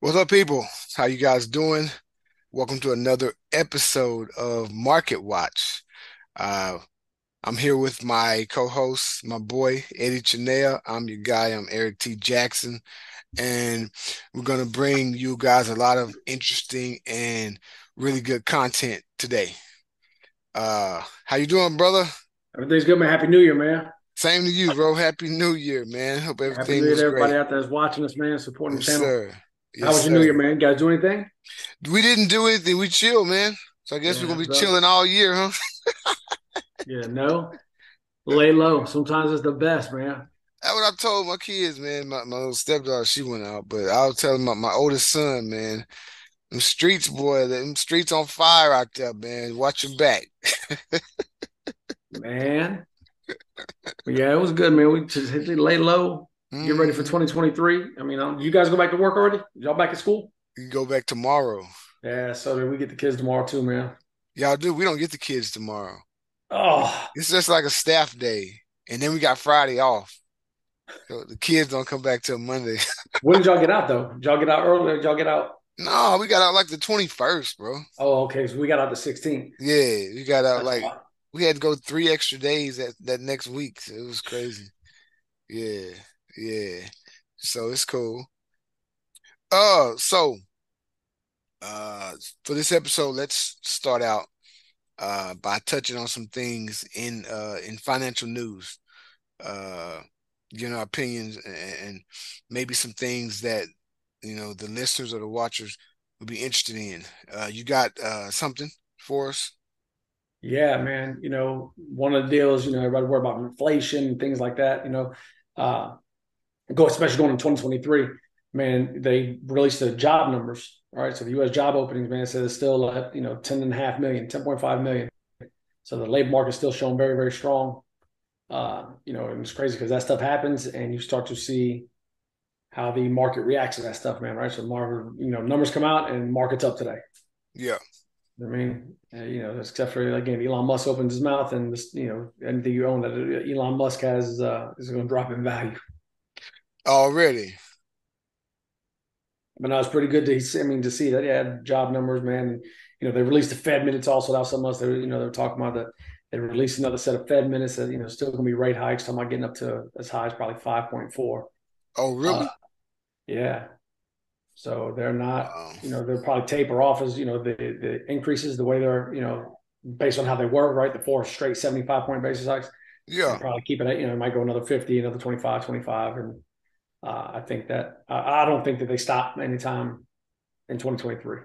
What's up, people? How you guys doing? Welcome to another episode of Market Watch. Uh, I'm here with my co-host, my boy Eddie Chanel. I'm your guy. I'm Eric T. Jackson, and we're gonna bring you guys a lot of interesting and really good content today. Uh, how you doing, brother? Everything's good, man. Happy New Year, man. Same to you, bro. Happy New Year, man. Hope everything Happy New Year to everybody great. out there that's watching us, man, supporting the channel. sir. How Yes, was your New. Year, man? You guys do anything? We didn't do anything. We chill, man. So I guess we're gonna be bro. chilling all year, huh? Yeah, no. Lay low. Sometimes it's the best, man. That's what I told my kids, man. My, my little stepdaughter, she went out, but I was telling my, my oldest son, man, them streets, boy, them streets on fire out there, man. Watch your back. Man. But yeah, it was good, man. We just hit lay low. Get ready for Mhm. 2023. I mean, um, you guys go back to work already? Y'all back at school? You can go back tomorrow. Yeah, so did we get the kids tomorrow too, man. Y'all do. We don't get the kids tomorrow. Oh, It's just like a staff day, and then we got Friday off. So the kids don't come back till Monday. when did y'all get out though? Did y'all get out earlier? Did y'all get out? No, we got out like the 21st, bro. Oh, okay. So we got out the 16th. Yeah, we got out like we had to go three extra days that that next week. So it was crazy. Yeah, yeah. So it's cool. Uh, so uh for this episode, let's start out uh by touching on some things in uh in financial news. Uh, you know, opinions and, and maybe some things that you know the listeners or the watchers would be interested in. Uh, you got uh something for us? Yeah, man. You know, one of the deals, you know, everybody worry about inflation and things like that. You know, uh, go especially going in 2023. Man, they released the job numbers. All right, so the U.S. job openings, man, said it's still at you know 10 and a half million, 10.5 million. So the labor market is still showing very, very strong. Uh, you know, and it's crazy because that stuff happens, and you start to see how the market reacts to that stuff, man. Right? So market, you know, numbers come out and market's up today. Yeah. I mean, you know, except for again, Elon Musk opens his mouth, and this, you know, anything you own that Elon Musk has uh, is going to drop in value. Already. But now it's pretty good to, I mean, to see that yeah, job numbers, man. You know, they released the Fed minutes also. That was something else. They, were, you know, they were talking about that. They released another set of Fed minutes that you know still going to be rate hikes. Talking about getting up to as high as probably five point four. Oh, really? Uh, yeah. So they're not, Wow. you know, they'll probably taper off as you know the the increases the way they're, you know, based on how they were, right? The four straight seventy five point basis hikes. Yeah. probably keep it at, you know, it might go another 50, another 25, 25. And uh, I think that, uh, I don't think that they stop anytime in 2023.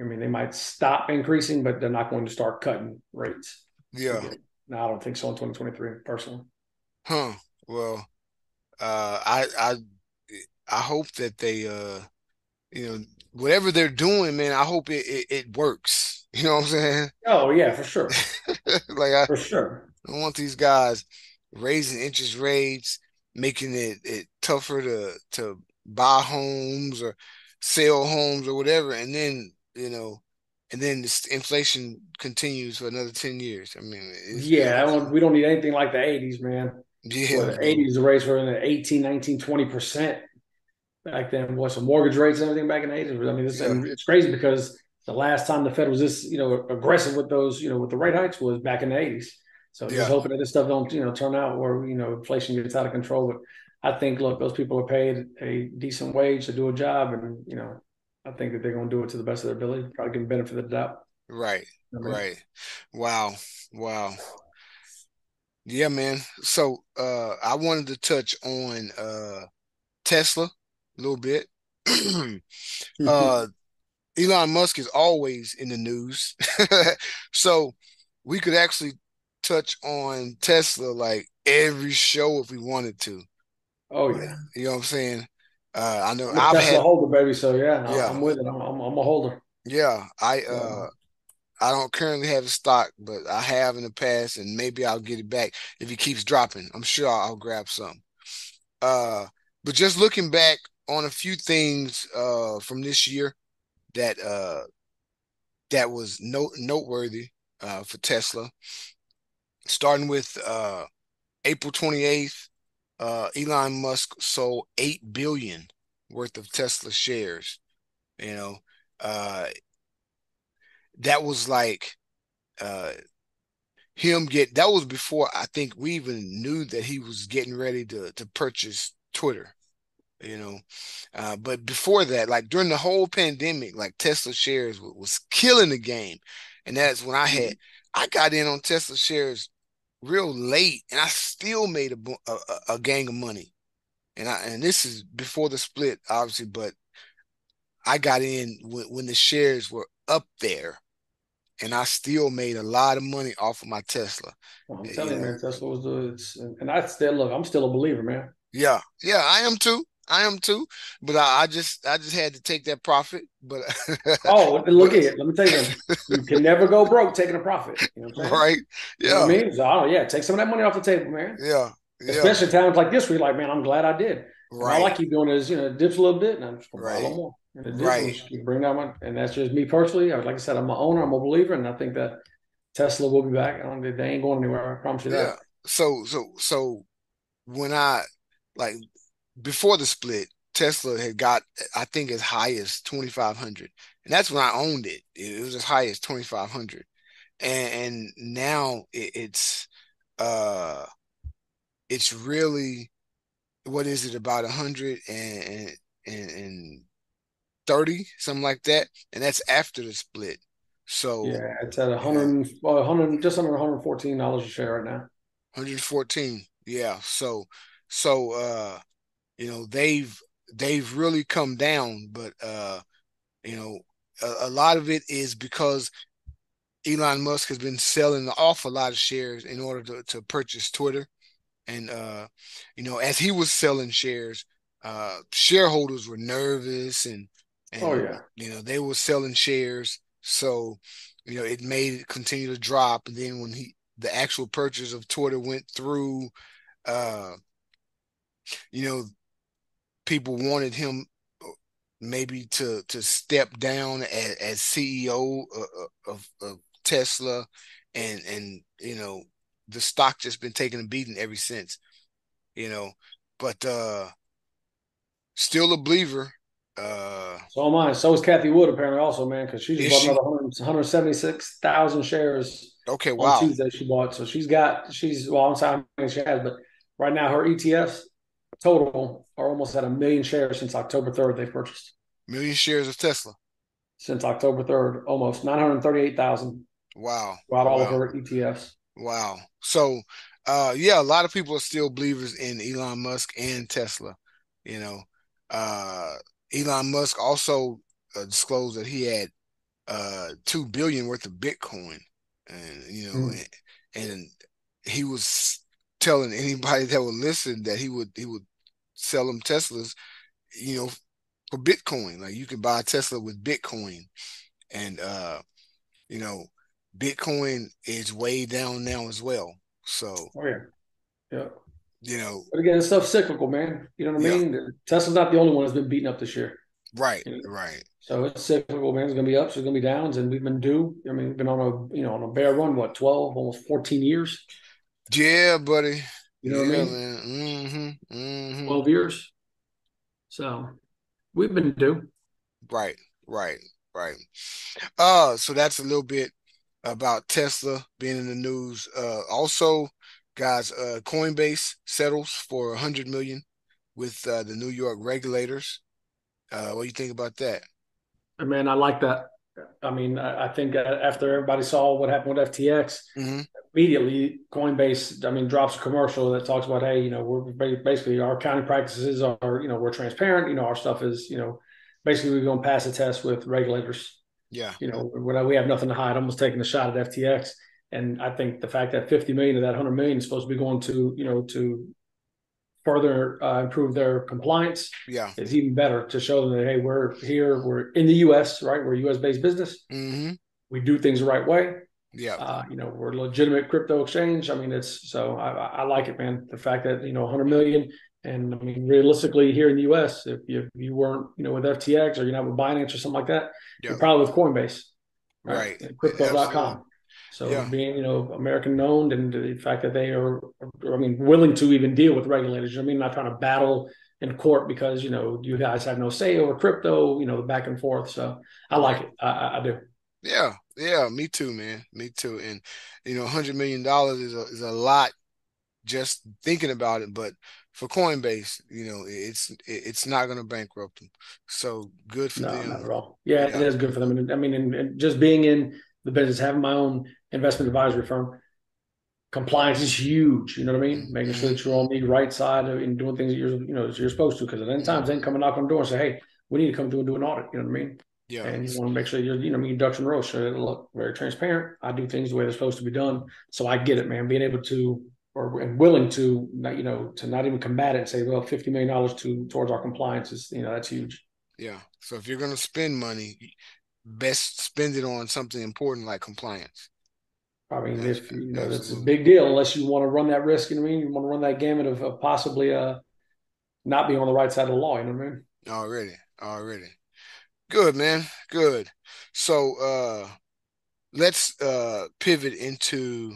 I mean, they might stop increasing, but they're not going to start cutting rates. Yeah. No, I don't think so in 2023, personally. Huh. Well, uh, I I I hope that they uh, you know, whatever they're doing, man, I hope it it, it works. You know what I'm saying? Oh, yeah, for sure. Like I For sure. don't want these guys raising interest rates, making it it tougher to to buy homes or sell homes or whatever, and then, you know, and then this inflation continues for another 10 years. I mean, Yeah, I don't, we don't need anything like the 80s, man. yeah, Well, the bro. 80s, the rates were in the 18, 19, 20% back then. What's the mortgage rates and everything back in the 80s? I mean, it's, and it's crazy because the last time the Fed was this, you know, aggressive with those, you know, with the rate hikes was back in the 80s. So Yeah. just hoping that this stuff don't, you know, turn out where, you know, inflation gets out of control. But I think, look, those people are paid a decent wage to do a job. And, you know, I think that they're going to do it to the best of their ability, probably give them benefit of the doubt. Right, I mean, right. Wow, wow. Yeah, man. So uh I wanted to touch on uh Tesla a little bit. Uh Elon Musk is always in the news. So we could actually touch on Tesla like every show if we wanted to. Oh, yeah. You know what I'm saying? Uh I know I'm a I've Tesla had holder, baby. So, yeah, yeah, I'm with it. I'm, I'm, I'm a holder. yeah. I So, uh I don't currently have a stock, but I have in the past, and maybe I'll get it back if he keeps dropping. I'm sure I'll, I'll grab some. Uh, but just looking back on a few things uh from this year that uh that was note noteworthy uh for Tesla, starting with uh April 28th, uh Elon Musk sold 8 billion worth of Tesla shares. You know, uh, that was like uh, him get that was before I think we even knew that he was getting ready to to purchase Twitter. You know, uh, but before that, like during the whole pandemic, like Tesla shares was, was killing the game, and that's when I had mm-hmm. I got in on Tesla shares real late, and I still made a, a, a gang of money. And I and this is before the split, obviously, but I got in when, when the shares were up there, and I still made a lot of money off of my Tesla. I'm eh, telling you, man, Tesla was the. and I still look. I'm still a believer, man. Yeah, yeah, I am too. I am too, but I, I, just I just had to take that profit. But oh, look at it. Let me tell you, you can never go broke taking a profit. You know right? Yeah. You know I mean, so, oh yeah, take some of that money off the table, man. Yeah. yeah. Especially times like this, where you're like, man, I'm glad I did. Right. all I keep doing is you know dips a little bit, and I'm just gonna right. a little more. And right. Keep bring that one, and that's just me personally. I, like I said, I'm an owner. I'm a believer, and I think that Tesla will be back. I don't, they ain't going anywhere. I promise you yeah. that. So so so when I like before the split, Tesla had got, I think, as high as 2,500. And that's when I owned it. It was as high as 2,500. And, and now it, it's, uh, it's really, what is it, about a 100 and, and, and 30, something like that. And that's after the split. So yeah, it's at 100, well, 100, just under 114 dollars a share right now. 114. Yeah. So, so, uh, you know, they've they've really come down, but uh, you know, a, a, lot of it is because Elon Musk has been selling an awful lot of shares in order to, to purchase Twitter. And uh, you know, as he was selling shares, uh, shareholders were nervous and, and oh yeah, you know, they were selling shares. So, you know, it made it continue to drop. And then when he the actual purchase of Twitter went through, uh, you know, people wanted him uh, maybe to to step down as, as CEO of, of, of, Tesla, and and you know the stock just been taking a beating ever since, you know. But uh still a believer. Uh So am I. So is Cathie Wood apparently also, man, because she just bought another 176,000 shares. Okay, wow. Tuesday she bought. So she's got she's well, I'm sorry she has, but right now her ETFs total are almost at a million shares since October 3rd they've purchased. Million shares of Tesla. Since October 3rd, almost 938,000. Wow. Throughout wow. all of her ETFs. Wow. So, uh, yeah, a lot of people are still believers in Elon Musk and Tesla. You know, uh, Elon Musk also uh, disclosed that he had uh, two billion worth of Bitcoin, and you know, mm. and, and he was telling anybody that would listen that he would he would sell them Teslas, you know, for Bitcoin. Like you can buy a Tesla with Bitcoin, and uh, you know, Bitcoin is way down now as well. So, oh yeah, yeah. You know, but again, it's stuff cyclical, man. You know what I yeah. mean? Tesla's not the only one that's been beaten up this year. Right, you know? right. So it's cyclical, man. It's gonna be ups, it's gonna be downs, and we've been due. I mean, we've been on a you know on a bear run, what twelve, almost fourteen years. Yeah, buddy. You know yeah, what I mean? Mm-hmm, mm-hmm. 12 years. So we've been due. Right, right, right. Uh, so that's a little bit about Tesla being in the news. Uh, also, guys, uh, Coinbase settles for 100 million with uh, the New York regulators. Uh, what do you think about that? Man, I like that. I mean, I, I think after everybody saw what happened with FTX, mm-hmm immediately Coinbase, I mean, drops a commercial that talks about, hey, you know, we're basically our accounting practices are, you know, we're transparent. You know, our stuff is, you know, basically we're going to pass a test with regulators. Yeah. You know, we have nothing to hide. Almost taking a shot at FTX, and I think the fact that 50 million of that 100 million is supposed to be going to, you know, to further uh, improve their compliance. Yeah, is even better to show them that hey, we're here, we're in the U.S. Right, we're a U.S. based business. Mm-hmm. We do things the right way yeah. Uh, you know, we're a legitimate crypto exchange. I mean, it's so I, I like it, man. The fact that, you know, 100 million. And I mean, realistically, here in the US, if you, if you weren't, you know, with FTX or you're not with Binance or something like that, you're probably with Coinbase. Right. right. Crypto.com. So yeah. being, you know, American owned and the fact that they are, I mean, willing to even deal with regulators. I mean, not trying to battle in court because you know you guys have no say over crypto, you know, the back and forth. So I like it. I, I do. Yeah, yeah, me too, man. Me too. And you know, hundred million dollars is a is a lot just thinking about it, but for Coinbase, you know, it's it's not going to bankrupt them. So good for no, them. Not at all. Yeah, yeah, it is good for them. I mean, and, and just being in the business, having my own investment advisory firm, compliance is huge. You know what I mean? Mm-hmm. Making sure that you're on the right side and doing things that you're you know you're supposed to. Because at any mm-hmm. times, they can come and knock on the door and say, "Hey, we need to come through and do an audit." You know what I mean? Yeah. And you want to make sure you're, you know, your ducks in a row. So it'll look very transparent. I do things the way they're supposed to be done. So I get it, man. Being able to or and willing to, not, you know, to not even combat it and say, well, fifty million dollars to towards our compliance is, you know, that's huge. Yeah. So if you're going to spend money, best spend it on something important like compliance. I mean, if you know, it's a big deal unless you want to run that risk. You know what I mean? You want to run that gamut of, of possibly uh not being on the right side of the law. You know what I mean? Already, already. Good man, good. So uh let's uh pivot into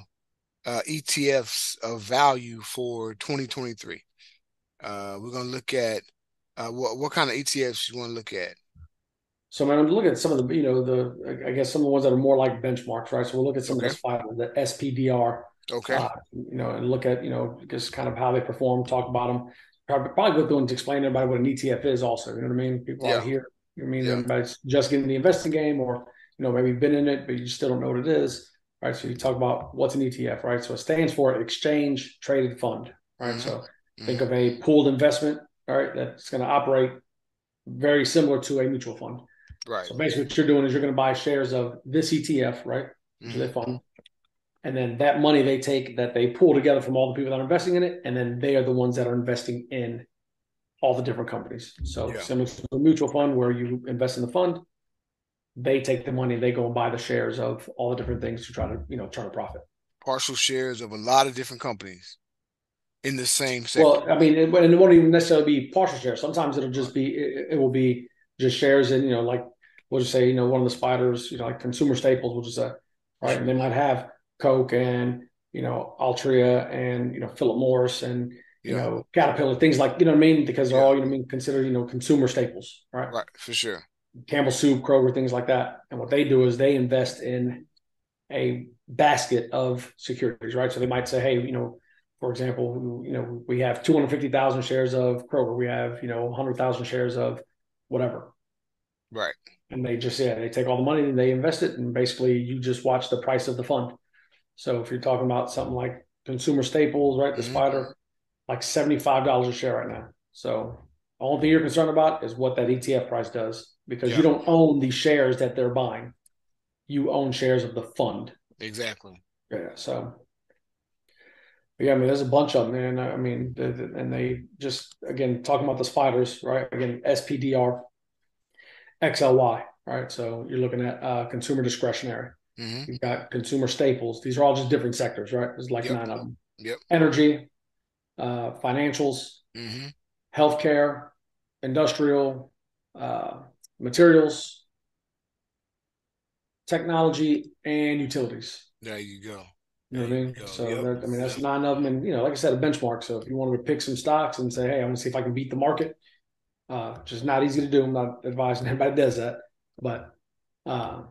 uh ETFs of value for 2023. Uh we're gonna look at uh what what kind of ETFs you want to look at. So man, I'm looking at some of the, you know, the I guess some of the ones that are more like benchmarks, right? So we'll look at some okay. of the five, the SPDR. Okay. Uh, you know, and look at, you know, just kind of how they perform, talk about them. Probably, probably go through and explain to everybody what an ETF is also. You know what I mean? People yeah. out here, I mean, yeah. everybody's just getting the investing game or, you know, maybe been in it, but you still don't know what it is. Right. So you talk about what's an ETF, right? So it stands for exchange traded fund. Right. Mm-hmm. So mm-hmm. think of a pooled investment, all right, that's going to operate very similar to a mutual fund. Right. So basically, what you're doing is you're going to buy shares of this ETF, right? Mm-hmm. Fund, and then that money they take that they pull together from all the people that are investing in it, and then they are the ones that are investing in all the different companies. So yeah. similar to a mutual fund where you invest in the fund, they take the money, they go and buy the shares of all the different things to try to you know turn a profit. Partial shares of a lot of different companies in the same sector. Well, I mean, it, and it won't even necessarily be partial shares. Sometimes it'll just be it, it will be just shares in you know like we'll just say, you know, one of the spiders, you know, like consumer staples, we'll just say, right? And they might have Coke and, you know, Altria and, you know, Philip Morris and, you yeah. know, Caterpillar, things like, you know what I mean? Because they're yeah. all, you know, I mean, considered, you know, consumer staples, right? Right, for sure. Campbell Soup, Kroger, things like that. And what they do is they invest in a basket of securities, right? So they might say, hey, you know, for example, you know, we have 250,000 shares of Kroger. We have, you know, 100,000 shares of whatever. Right and they just yeah they take all the money and they invest it and basically you just watch the price of the fund so if you're talking about something like consumer staples right the mm-hmm. spider like $75 a share right now so only thing you're concerned about is what that etf price does because yeah. you don't own the shares that they're buying you own shares of the fund exactly yeah so yeah, I mean, there's a bunch of them, and I mean, and they just again talking about the spiders, right? Again, SPDR, XLY, right? So you're looking at uh, consumer discretionary. Mm-hmm. You've got consumer staples. These are all just different sectors, right? There's like yep. nine of them. Yep. Energy, uh, financials, mm-hmm. healthcare, industrial, uh, materials, technology, and utilities. There you go. You know what I mean? So yep. that, I mean that's nine of them, and you know, like I said, a benchmark. So if you wanted to pick some stocks and say, "Hey, I want to see if I can beat the market," uh, which is not easy to do. I'm not advising anybody does that, but uh,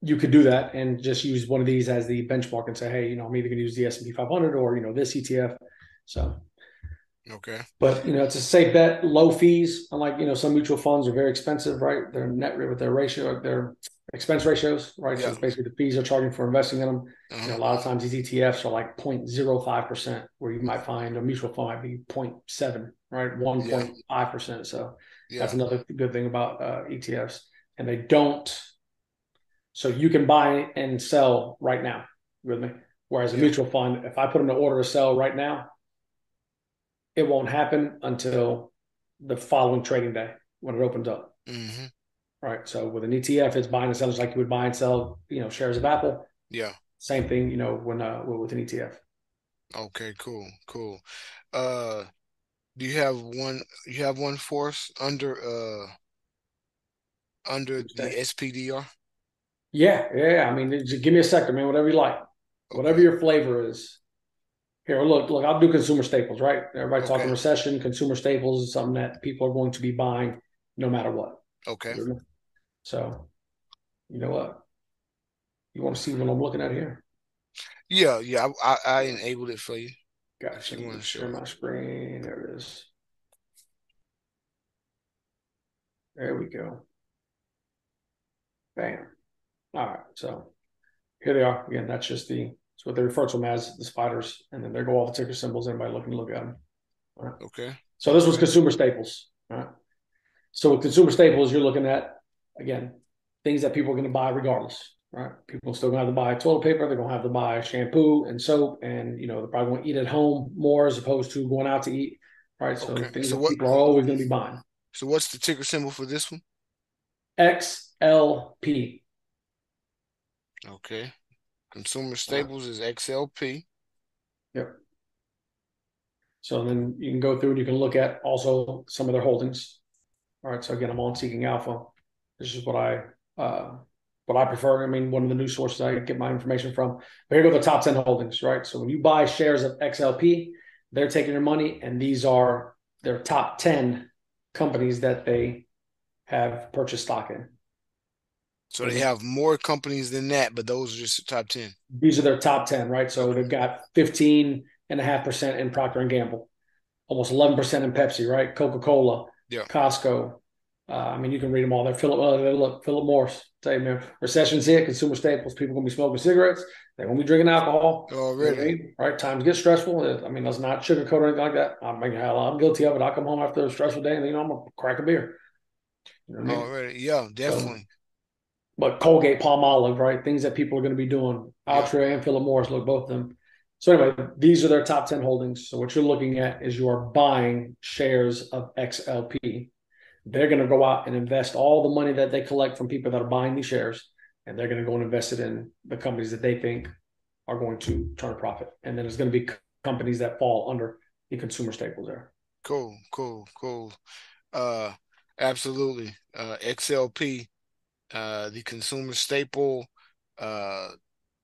you could do that and just use one of these as the benchmark and say, hey, you know, I'm either going to use the S and P 500 or you know this ETF. So, okay, but you know, it's a safe bet, low fees. Unlike you know, some mutual funds are very expensive, right? Their net with their ratio, their expense ratios, right? Yeah. So basically the fees they're charging for investing in them. Uh-huh. You know, a lot of times these ETFs are like 0.05%, where you might find a mutual fund might be 0.7 right? 1.5%. So yeah. that's another good thing about uh, ETFs. And they don't, so you can buy and sell right now with me. Whereas a yeah. mutual fund, if I put in an order to sell right now, it won't happen until the following trading day when it opens up. Mm-hmm. Right. So with an ETF, it's buying and selling like you would buy and sell, you know, shares of Apple. Yeah. Same thing, you know, when uh with an ETF. Okay, cool, cool. Uh do you have one? You have one force under uh under the SPDR? Yeah, yeah. I mean, just give me a second, man. Whatever you like, whatever your flavor is. Here, look, look, I'll do consumer staples, right? Everybody Okay. talking recession, consumer staples is something that people are going to be buying no matter what. Okay. So, you know what? You want to see what I'm looking at here? Yeah, yeah. I, I, I enabled it for you. Gotcha. you wanna share my screen. There it is. There we go. Bam. All right. So here they are. Again, that's just the what they refer to them as the spiders, and then there go all the ticker symbols. Anybody looking to look at them. Okay. So this was consumer staples. All right. So with consumer staples, you're looking at again things that people are going to buy regardless. Right. People are still going to have to buy toilet paper. They're going to have to buy shampoo and soap, and you know they're probably going to eat at home more as opposed to going out to eat. Right. So Okay. things So that what- people are always going to be buying. So what's the ticker symbol for this one? XLP. Okay. Consumer staples is XLP. Yep. So then you can go through and you can look at also some of their holdings. All right. So again, I'm on Seeking Alpha. This is what I uh, what I prefer. I mean, one of the news sources I get my information from. But here go the top 10 holdings, right? So when you buy shares of XLP, they're taking your money, and these are their top 10 companies that they have purchased stock in. So they have more companies than that, but those are just the top 10. These are their top 10, right? So they've got 15 and a half percent in Procter and Gamble, almost 11% in Pepsi, right? Coca-Cola, Yeah. Costco. Uh, I mean, you can read them all. They're Philip, uh, look, Philip Morris. Tell you, man, recession's hit, consumer staples. People gonna be smoking cigarettes. They're gonna be drinking alcohol. You know I Already. mean? Right? Times get stressful. I mean, let's not sugarcoat or anything like that. I mean, hell, I'm guilty of it. I come home after a stressful day and you know I'm gonna crack a beer. You know I mean? Already. Yeah, definitely. But Colgate, Palmolive, right? Things that people are going to be doing. Altria and Philip Morris, look, both of them. So anyway, these are their top 10 holdings. So what you're looking at is you are buying shares of XLP. They're going to go out and invest all the money that they collect from people that are buying these shares, and they're going to go and invest it in the companies that they think are going to turn a profit. And then it's going to be companies that fall under the consumer staples there. Cool, cool, cool. Uh, absolutely. Uh, XLP, uh, the consumer staple, uh,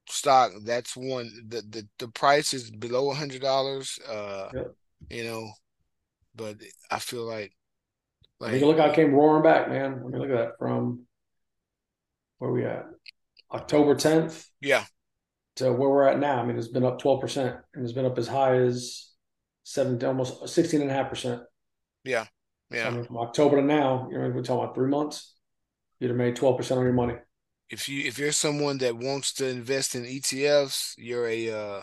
stock. That's one. The the the price is below a hundred dollars. Uh, Yep. you know, but I feel like, like look how it came roaring back, man. Let me look at that from where we at? October 10th yeah, to where we're at now. I mean, it's been up 12% and it's been up as high as seven, almost 16 and a half percent. yeah, I yeah. mean, from October to now, you know, we're talking about three months. You'd have made 12% on your money. If you if you're someone that wants to invest in ETFs, you're a uh,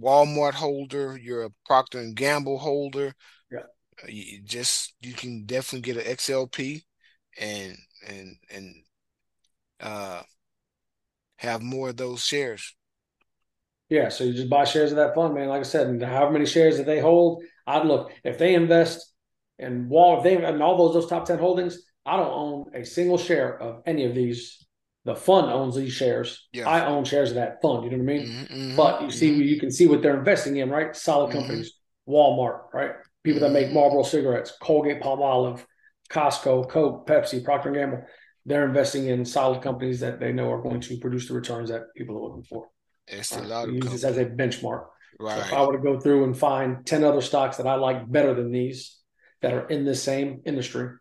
Walmart holder, you're a Procter and Gamble holder. Yeah. uh, You just you can definitely get an XLP and and and uh have more of those shares. Yeah. So you just buy shares of that fund, man. Like I said, and however many shares that they hold, I'd look if they invest in Wall, if they and all those those top 10 holdings, I don't own a single share of any of these. The fund owns these shares. Yeah. I own shares of that fund. You know what I mean? Mhm, mhm, But you see, mhm. you can see what they're investing in, right? Solid Mhm. companies, Walmart, right? People that make Mhm. Marlboro cigarettes, Colgate, Palmolive, Costco, Coke, Pepsi, Procter and Gamble. They're investing in solid companies that they know are going to produce the returns that people are looking for. it's a lot So of use this as a benchmark. So if I were to go through and find ten other stocks that I like better than these that are in the same industry, right,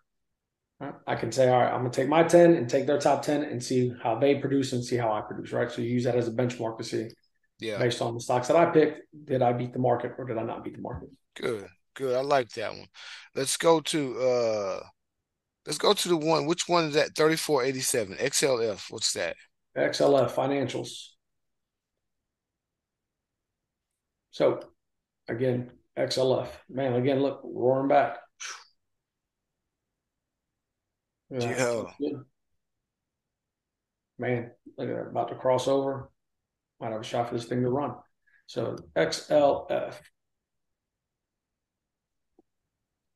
I can say, all right, I'm going to take my ten and take their top ten and see how they produce and see how I produce. Right. So you use that as a benchmark to see Yeah. based on the stocks that I picked, did I beat the market or did I not beat the market? Good. Good. I like that one. Let's go to uh let's go to the one. Which one is that? 3487. XLF. What's that? XLF financials. So again, XLF, man, again, look, roaring back. That. Yeah. Man, look at that, about to cross over. Might have a shot for this thing to run. So XLF.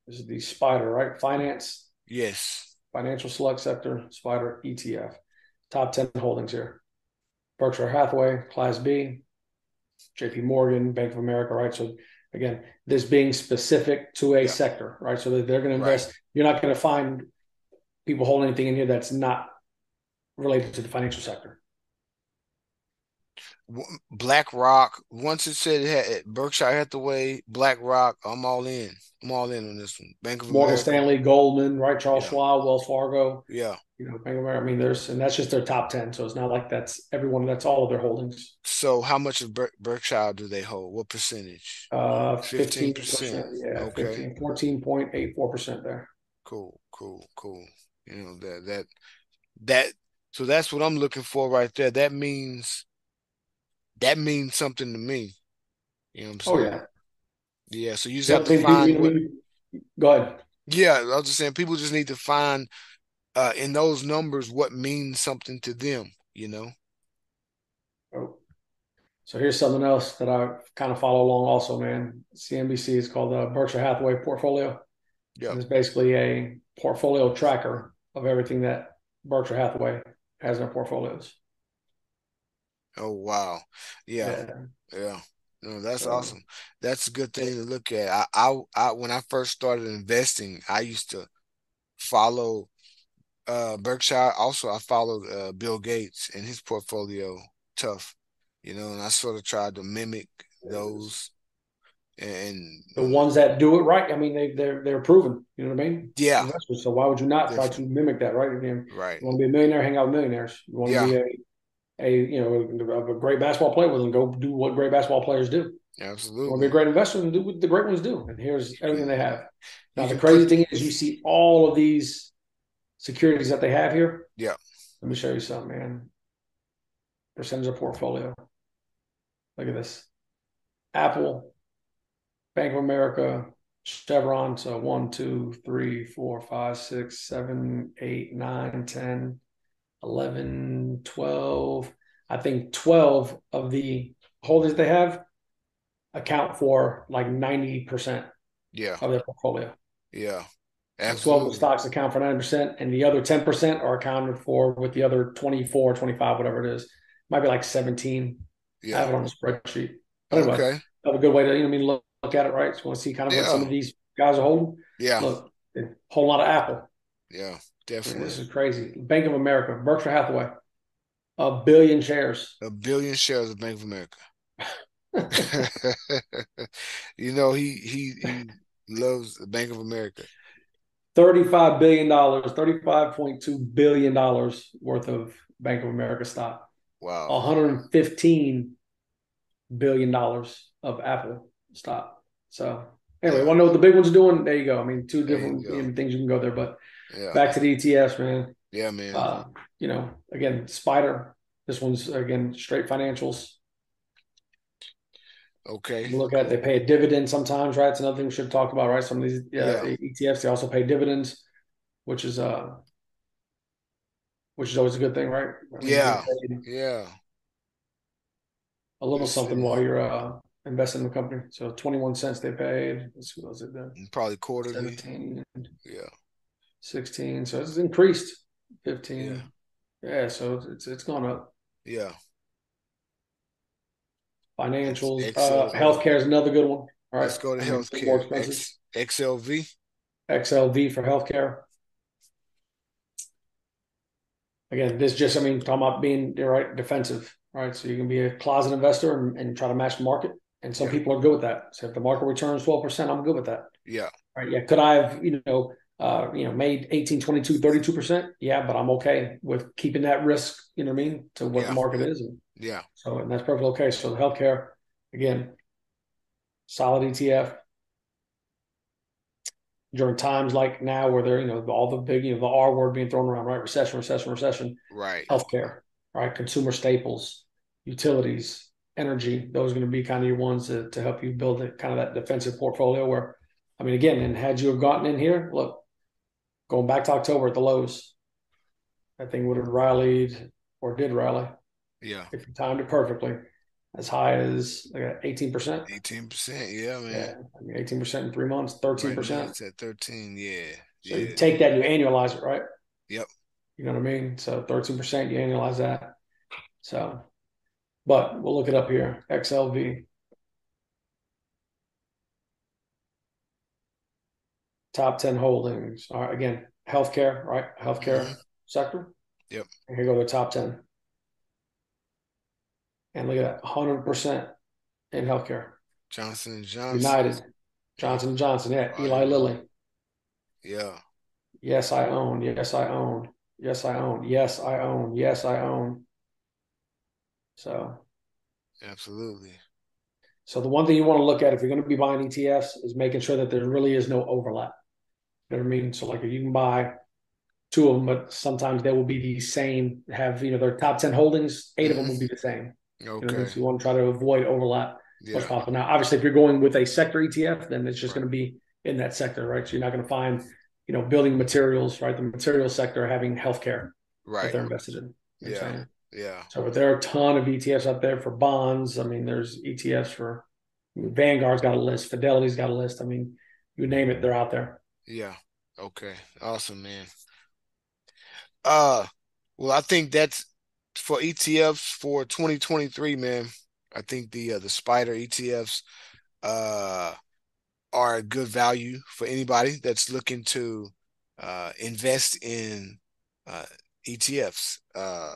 This is the spider, right? Finance, Yes. financial select sector, spider ETF. Top 10 holdings here. Berkshire Hathaway, Class B, JP Morgan, Bank of America, right? So again, this being specific to a Yeah. sector, right? So that they're going to Right. invest. You're not going to find people hold anything in here that's not related to the financial sector. BlackRock. Once it said it had Berkshire Hathaway, BlackRock. I'm all in. I'm all in on this one. Bank of Morgan America. Stanley, Goldman, right? Charles Yeah. Schwab, Wells Fargo. Yeah. You know, Bank of America. I mean, there's and that's just their top ten. So it's not like that's everyone. That's all of their holdings. So how much of Ber- Berkshire do they hold? What percentage? Uh, 15%. fifteen percent. Yeah, Okay. Fourteen point eight four percent there. Cool, cool, cool. You know that that that. So that's what I'm looking for right there. That means that means something to me. You know what I'm Oh yeah. Yeah. So you just Yeah, have to find. you what- you- Go ahead. Yeah, I was just saying people just need to find uh in those numbers what means something to them, you know? Oh. So here's something else that I kind of follow along also, man. CNBC is called the Berkshire Hathaway portfolio. Yeah. It's basically a portfolio tracker of everything that Berkshire Hathaway has in their portfolios. Oh wow. Yeah, yeah. No, that's So- awesome. That's a good thing to look at. I, I I when I first started investing, I used to follow uh Berkshire. Also, I followed uh Bill Gates and his portfolio tough, you know, and I sort of tried to mimic those and The ones that do it right, I mean, they they're they're proven. You know what I mean? yeah, Investors. So why would you not try to mimic that, right? You, right. want to be a millionaire, hang out with millionaires. You want to be a a you know a, great basketball player, with them. go do what great basketball players do. You want to be a great investor and do what the great ones do. And here's everything they have. Now You the crazy thing is you see all of these securities that they have here. Yeah. Let me show you something, man. Percentage of portfolio. Look at this. Apple, Bank of America, Chevron. So one, two, three, four, five, six, seven, eight, nine, 10, 11, 12. I think 12 of the holdings they have account for like 90% Yeah, of their portfolio. yeah. 12 of Absolutely. the stocks account for 9%, and the other 10% are accounted for with the other 24, 25, whatever it is. Might be like 17. Yeah. I have it on the spreadsheet. But anyway, Okay. have a good way to, you know, I mean, look, look at it, right? So you want to see kind of what some of these guys are holding. Yeah. Look, a whole lot of Apple. Yeah. Definitely. this is crazy. Bank of America, Berkshire Hathaway, a billion shares. A billion shares of Bank of America. You know, he he he loves Bank of America. $35 billion, $35.2 billion worth of Bank of America stock. Wow. 115 billion dollars of Apple stock. So anyway, want to know what the big one's doing? There you go. I mean, two different you know, things you can go there. But Yeah. back to the ETFs, man. Yeah, man. Uh, you know, again, Spider. This one's again straight financials. Okay. You look at it, they pay a dividend sometimes, right? It's another thing we should talk about, right? Some of these uh, Yeah. ETFs they also pay dividends, which is uh, which is always a good thing, right? I mean, Yeah. Yeah. A little something while you're uh, investing in the company. So 21 cents they paid. Let's see what was it then? Probably quarterly. 17, Yeah. 16. So it's increased. 15. Yeah. Yeah, so it's it's gone up. Yeah. Financials, uh, healthcare is another good one. All right, Let's go to healthcare. X, XLV. XLV for healthcare. Again, this just I mean talking about being you're right defensive, right? So you can be a closet investor and, and try to match the market. And some Yeah. people are good with that. So if the market returns 12%, I'm good with that. Yeah. Right. Yeah. Could I have, you know, uh, you know, made 18, 22, 32%? Yeah, but I'm okay with keeping that risk, you know what I mean, to what Yeah. the market is. And Yeah. so, and that's perfectly okay. So the healthcare, again, solid ETF. During times like now where they're, you know, all the big, you know, the R word being thrown around, right? Recession, recession, recession, Right. healthcare, right? Consumer staples, utilities, energy. Those are going to be kind of your ones to, to help you build a, kind of that defensive portfolio where, I mean, again, and had you have gotten in here, look, going back to October at the lows, that thing would have rallied or did rally Yeah. if you timed it perfectly, as high as like eighteen percent. 18%. Yeah, man. Yeah, I mean eighteen percent in three months, thirteen percent. it's at 13. Yeah. So Yeah. you take that, and you annualize it, right? Yep. You know what I mean? So thirteen percent, you annualize that. So, but we'll look it up here. XLV. Top 10 holdings. All right, again, healthcare, right? Healthcare Mhm. sector. Yep. And here go the top 10. And look at that, 100% in healthcare. Johnson and Johnson. United, Johnson and Johnson. Yeah, Eli Lilly. Yeah. Yes, I own. Yes, I own. Yes, I own. Yes, I own. Yes, I own. So, absolutely. So the one thing you want to look at if you're going to be buying ETFs is making sure that there really is no overlap. You know what I mean? So like if you can buy two of them, but sometimes they will be the same. Have you know their top ten holdings, 8 mm-hmm. of them will be the same. Okay. You, know, so you want to try to avoid overlap yeah. as possible. Now, obviously, if you're going with a sector ETF, then it's just right. going to be in that sector, right? So you're not going to find, you know, building materials, right? The material sector having healthcare right. that they're invested in. Yeah. Yeah. So but there are a ton of ETFs out there for bonds. I mean, there's ETFs for Vanguard's got a list, Fidelity's got a list. I mean, you name it, they're out there. Yeah. Okay. Awesome, man. Uh well, I think that's for ETFs for 2023, man. I think the uh, the Spider ETFs uh are a good value for anybody that's looking to uh invest in uh ETFs. Uh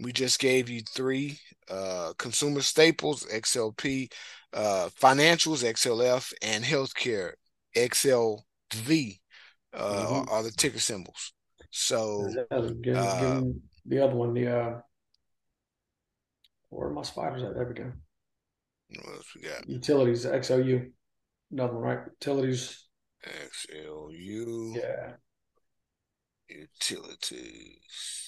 we just gave you three uh, consumer staples, XLP, uh, financials, XLF, and healthcare, XLV, uh, mm-hmm. are the ticker symbols. So, give, uh, give the other one, the uh, where are my spiders at? There we go. What else we got? Utilities, XLU. Another one, right? Utilities. XLU. Yeah. Utilities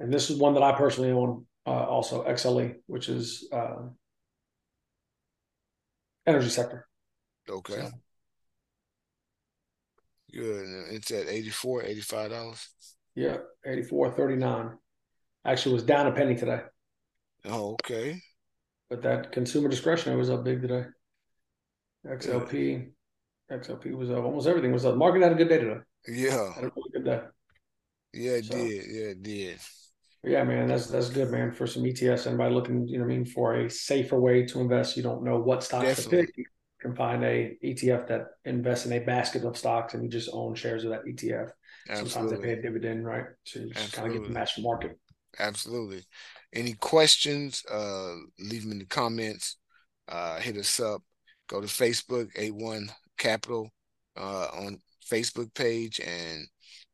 and this is one that I personally own, uh, also XLE, which is uh, energy sector. Okay. So. Good. It's at 84 $85. Yeah, 84 39 Actually, was down a penny today. Oh, okay. But that consumer discretionary was up big today. XLP, XLP was up. Almost everything was up. Market had a good day today. Yeah. Had a really good day. Yeah, it so. did. Yeah, it did. Yeah, man, that's that's good, man. For some ETFs, anybody looking, you know, I mean, for a safer way to invest, you don't know what stocks Definitely. to pick. You can find a ETF that invests in a basket of stocks, and you just own shares of that ETF. Absolutely. Sometimes they pay a dividend, right? So you just kind of get the match market. Absolutely. Any questions? Uh, leave them in the comments. Uh, hit us up. Go to Facebook, A1 Capital uh, on Facebook page, and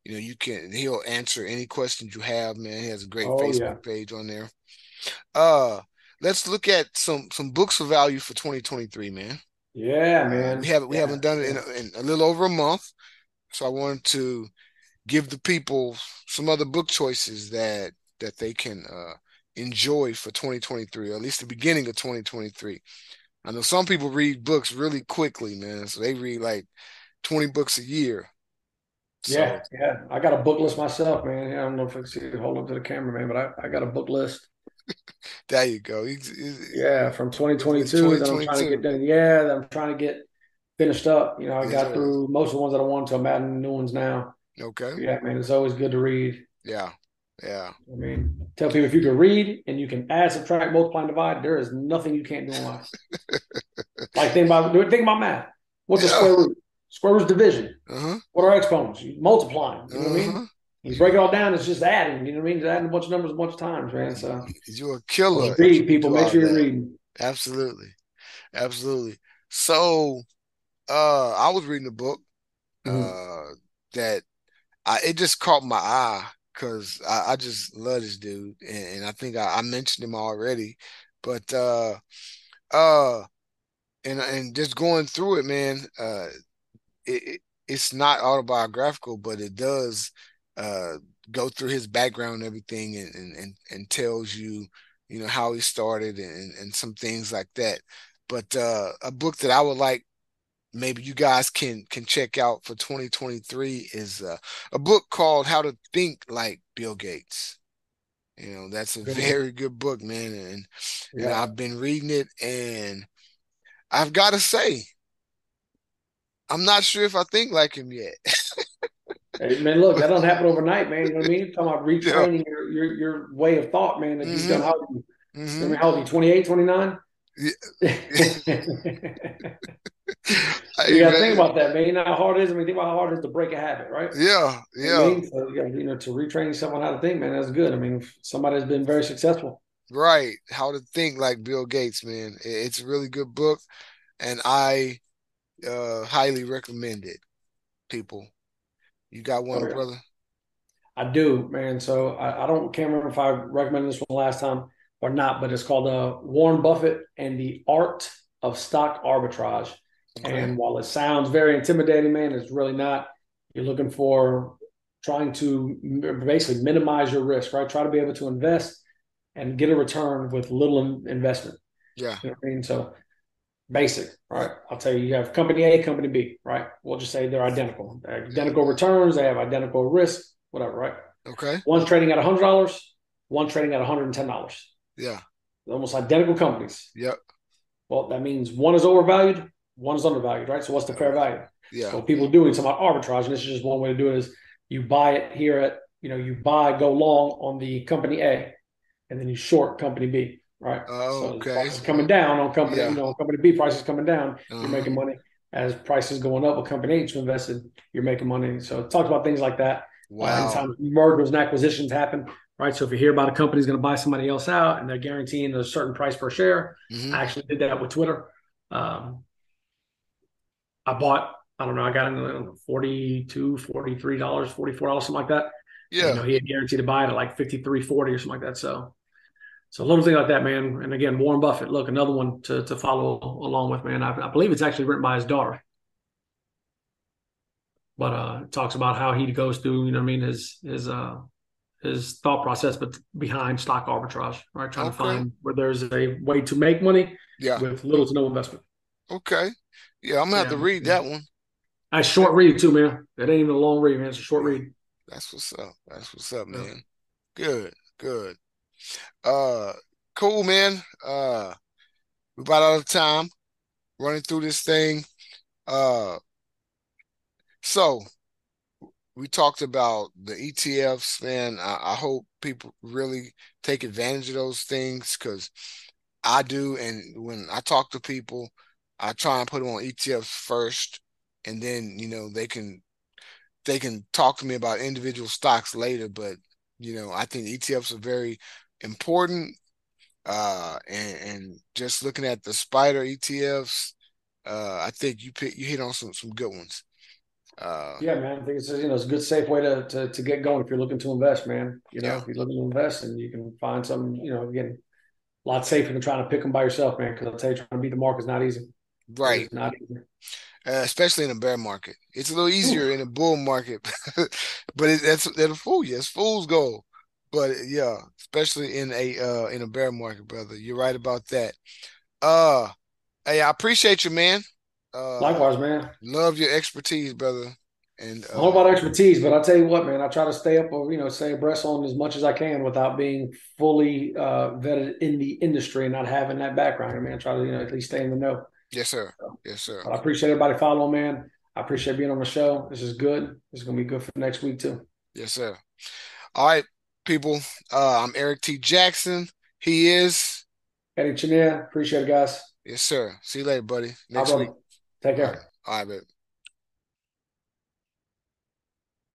you know, you can he'll answer any questions you have, man. He has a great oh, Facebook yeah. page on there. Uh let's look at some some books of value for 2023, man. Yeah, uh, man. We haven't we yeah. haven't done it in a, in a little over a month. So I wanted to give the people some other book choices that that they can uh enjoy for 2023, or at least the beginning of 2023. I know some people read books really quickly, man. So they read like 20 books a year. So, yeah, yeah. I got a book list myself, man. I don't know if I can see it hold up to the camera, man, but I, I got a book list. there you go. He's, he's, yeah, from 2022 that I'm trying to get done. Yeah, I'm trying to get finished up. You know, I got through most of the ones that I wanted to. I'm adding new ones now. Okay. Yeah, man, it's always good to read. Yeah. Yeah. I mean, tell people if you can read and you can add, subtract, multiply, and divide, there is nothing you can't do in life. like think about think about math. What's yeah. a square root? Square root division. Uh-huh. What are exponents? You multiplying. You know uh-huh. what I mean? Uh-huh. You break it all down, it's just adding. You know what I mean? Just adding a bunch of numbers a bunch of times, man. So you're a killer. Read people. Make sure you're that. reading. Absolutely, absolutely. So, uh, I was reading a book mm-hmm. uh, that I it just caught my eye because I, I, just love this dude, and, and I think I, I, mentioned him already, but uh, uh, and and just going through it, man. Uh, it, it's not autobiographical, but it does uh, go through his background and everything, and, and and tells you, you know, how he started and and some things like that. But uh, a book that I would like maybe you guys can can check out for 2023 is uh, a book called How to Think Like Bill Gates. You know, that's a very good book, man, and yeah. and I've been reading it, and I've got to say, I'm not sure if I think like him yet. hey, man, look, that doesn't happen overnight, man. You know what I mean? You're talking about retraining yeah. your, your, your way of thought, man. That mm-hmm. you've done how old mm-hmm. I mean, how old you? 28, 29? Yeah. you got to think about that, man. You know how hard it is. I mean, think about how hard it is to break a habit, right? Yeah, yeah. I mean? so, you know, to retrain someone how to think, man, that's good. I mean, somebody has been very successful. Right. How to think like Bill Gates, man. It's a really good book, and I uh highly recommend it. People, you got one, yeah. brother? I do, man. So I, I, don't can't remember if I recommended this one last time or not, but it's called uh, Warren Buffett and the Art of Stock Arbitrage. Okay. And while it sounds very intimidating, man, it's really not. You're looking for trying to basically minimize your risk, right? Try to be able to invest and get a return with little investment. Yeah. You know I mean? So basic, right? I'll tell you, you have company A, company B, right? We'll just say they're identical. They're identical returns, they have identical risk, whatever, right? Okay. One's trading at $100, one's trading at $110. Yeah. They're almost identical companies. Yep. Well, that means one is overvalued, one is undervalued, right? So what's the fair value? Yeah. So people doing some arbitrage, and this is just one way to do it is you buy it here at, you know, you buy, go long on the company A, and then you short company B, right? Oh, so okay. coming down on company, yeah. you know, company B prices coming down, uh-huh. you're making money. As prices going up with company H invested, you're making money. So it talks about things like that. Wow. Uh, times mergers and acquisitions happen, right? So if you hear about a company's going to buy somebody else out and they're guaranteeing a certain price per share, mm-hmm. I actually did that with Twitter. Um, I bought, I don't know, I got in 42 $43, $44, something like that. Yeah. You know, he had guaranteed to buy it at like 53, 40 or something like that. So, so a little thing like that, man. And again, Warren Buffett, look, another one to, to follow along with, man. I, I believe it's actually written by his daughter. But uh, talks about how he goes through, you know, I mean, his his uh, his thought process, but behind stock arbitrage, right? Trying okay. to find where there's a way to make money, yeah, with little to no investment. Okay, yeah, I'm gonna yeah, have to read yeah. that one. A short read too, man. It ain't even a long read, man. It's a short read. That's what's up. That's what's up, man. Good, good. Uh, cool, man. Uh, we about out of time running through this thing. Uh, so we talked about the ETFs, man. I, I hope people really take advantage of those things because I do. And when I talk to people, I try and put them on ETFs first, and then you know they can they can talk to me about individual stocks later. But you know, I think ETFs are very important. Uh, and, and just looking at the SPDR ETFs, uh, I think you pick, you hit on some some good ones. Uh, yeah, man. I think it's you know it's a good safe way to, to to get going if you're looking to invest, man. You know, yeah. if you're looking to invest and you can find some, you know, again, a lot safer than trying to pick them by yourself, man. Because I'll tell you, trying to beat the market is not easy. Right. It's not easy. Uh, especially in a bear market. It's a little easier Ooh. in a bull market, but it, that's that'll fool you. It's fool's gold. But yeah, especially in a uh in a bear market, brother. You're right about that. Uh hey, I appreciate you, man. Uh, Likewise, man. Love your expertise, brother. And uh, don't about expertise, but I tell you what, man, I try to stay up or you know stay abreast on as much as I can without being fully uh, vetted in the industry and not having that background. I mean, I try to you know at least stay in the know. Yes, sir. So, yes, sir. I appreciate everybody following, man. I appreciate being on the show. This is good. This is gonna be good for next week too. Yes, sir. All right, people. Uh, I'm Eric T. Jackson. He is Eddie Chenier. Appreciate it, guys. Yes, sir. See you later, buddy. Next week. Take care. All right, All right